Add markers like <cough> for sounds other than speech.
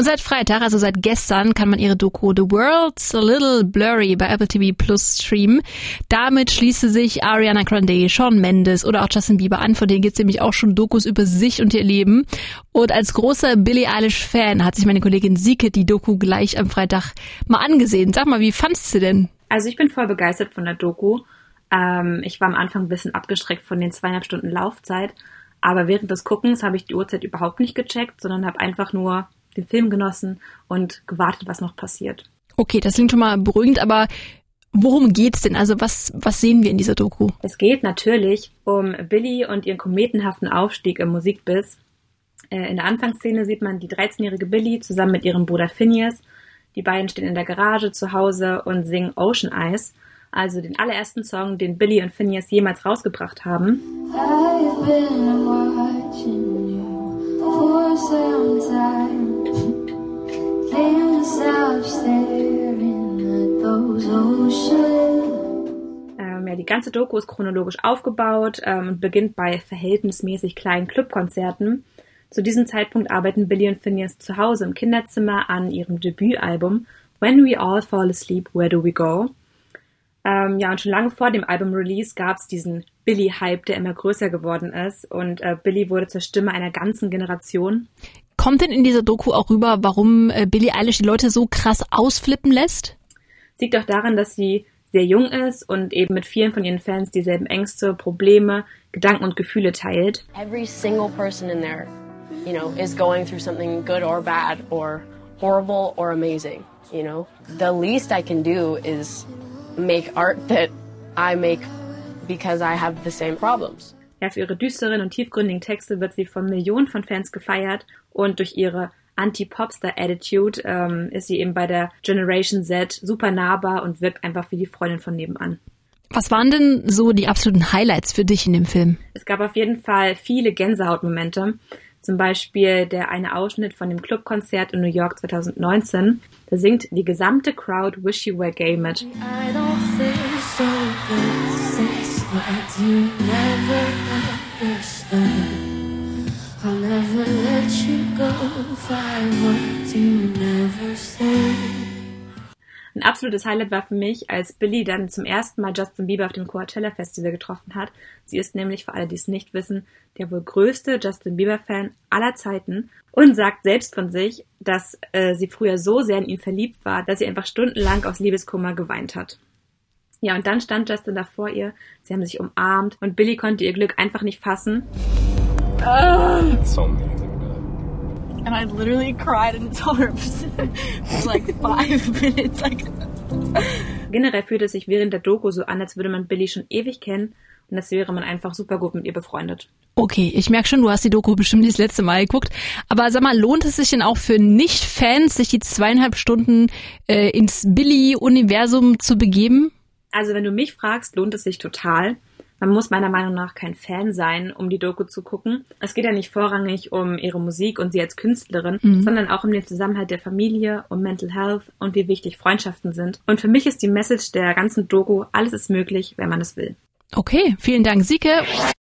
Und seit Freitag, also seit gestern, kann man ihre Doku The World's a Little Blurry bei Apple TV Plus streamen. Damit schließe sich Ariana Grande, Shawn Mendes oder auch Justin Bieber an. Von denen gibt es nämlich auch schon Dokus über sich und ihr Leben. Und als großer Billie Eilish-Fan hat sich meine Kollegin Sieke die Doku gleich am Freitag mal angesehen. Sag mal, wie fandst du denn? Also ich bin voll begeistert von der Doku. Ähm, ich war am Anfang ein bisschen abgestreckt von den zweieinhalb Stunden Laufzeit. Aber während des Guckens habe ich die Uhrzeit überhaupt nicht gecheckt, sondern habe einfach nur den Film genossen und gewartet, was noch passiert. Okay, das klingt schon mal beruhigend, aber worum geht's denn? Also was, was sehen wir in dieser Doku? Es geht natürlich um Billy und ihren kometenhaften Aufstieg im Musikbiss. Äh, in der Anfangsszene sieht man die 13-jährige Billy zusammen mit ihrem Bruder Phineas. Die beiden stehen in der Garage zu Hause und singen Ocean Eyes, also den allerersten Song, den Billy und Phineas jemals rausgebracht haben. I've been Ähm, ja, die ganze Doku ist chronologisch aufgebaut ähm, und beginnt bei verhältnismäßig kleinen Clubkonzerten. Zu diesem Zeitpunkt arbeiten Billy und Phineas zu Hause im Kinderzimmer an ihrem Debütalbum When We All Fall Asleep, Where Do We Go? Ähm, ja, und schon lange vor dem Album-Release gab es diesen Billy-Hype, der immer größer geworden ist. Und äh, Billy wurde zur Stimme einer ganzen Generation. Kommt denn in dieser Doku auch rüber, warum äh, Billie Eilish die Leute so krass ausflippen lässt? Liegt auch daran, dass sie sehr jung ist und eben mit vielen von ihren Fans dieselben Ängste, Probleme, Gedanken und Gefühle teilt. Every single person in there, you know, is going through something good or bad or horrible or amazing, you know. The least I can do is make art that I make because I have the same problems. Ja, für ihre düsteren und tiefgründigen Texte wird sie von Millionen von Fans gefeiert und durch ihre Anti-Popstar-Attitude ähm, ist sie eben bei der Generation Z super nahbar und wirkt einfach wie die Freundin von nebenan. Was waren denn so die absoluten Highlights für dich in dem Film? Es gab auf jeden Fall viele Gänsehautmomente. Zum Beispiel der eine Ausschnitt von dem Clubkonzert in New York 2019. Da singt die gesamte Crowd Wish You Were Gay mit. What you never understood. I'll never let you go, find what you never said. Ein absolutes Highlight war für mich, als Billy dann zum ersten Mal Justin Bieber auf dem Coachella Festival getroffen hat. Sie ist nämlich, für alle, die es nicht wissen, der wohl größte Justin Bieber-Fan aller Zeiten und sagt selbst von sich, dass äh, sie früher so sehr in ihn verliebt war, dass sie einfach stundenlang aus Liebeskummer geweint hat. Ja, und dann stand Justin da vor ihr, sie haben sich umarmt und Billy konnte ihr Glück einfach nicht fassen. Uh, so amazing. And I literally cried and told her for like five <laughs> minutes. Like Generell fühlt es sich während der Doku so an, als würde man Billy schon ewig kennen und als wäre man einfach super gut mit ihr befreundet. Okay, ich merke schon, du hast die Doku bestimmt das letzte Mal geguckt. Aber sag mal, lohnt es sich denn auch für Nicht-Fans, sich die zweieinhalb Stunden äh, ins Billy-Universum zu begeben? Also wenn du mich fragst, lohnt es sich total. Man muss meiner Meinung nach kein Fan sein, um die Doku zu gucken. Es geht ja nicht vorrangig um ihre Musik und sie als Künstlerin, mhm. sondern auch um den Zusammenhalt der Familie, um Mental Health und wie wichtig Freundschaften sind. Und für mich ist die Message der ganzen Doku, alles ist möglich, wenn man es will. Okay, vielen Dank, Sike.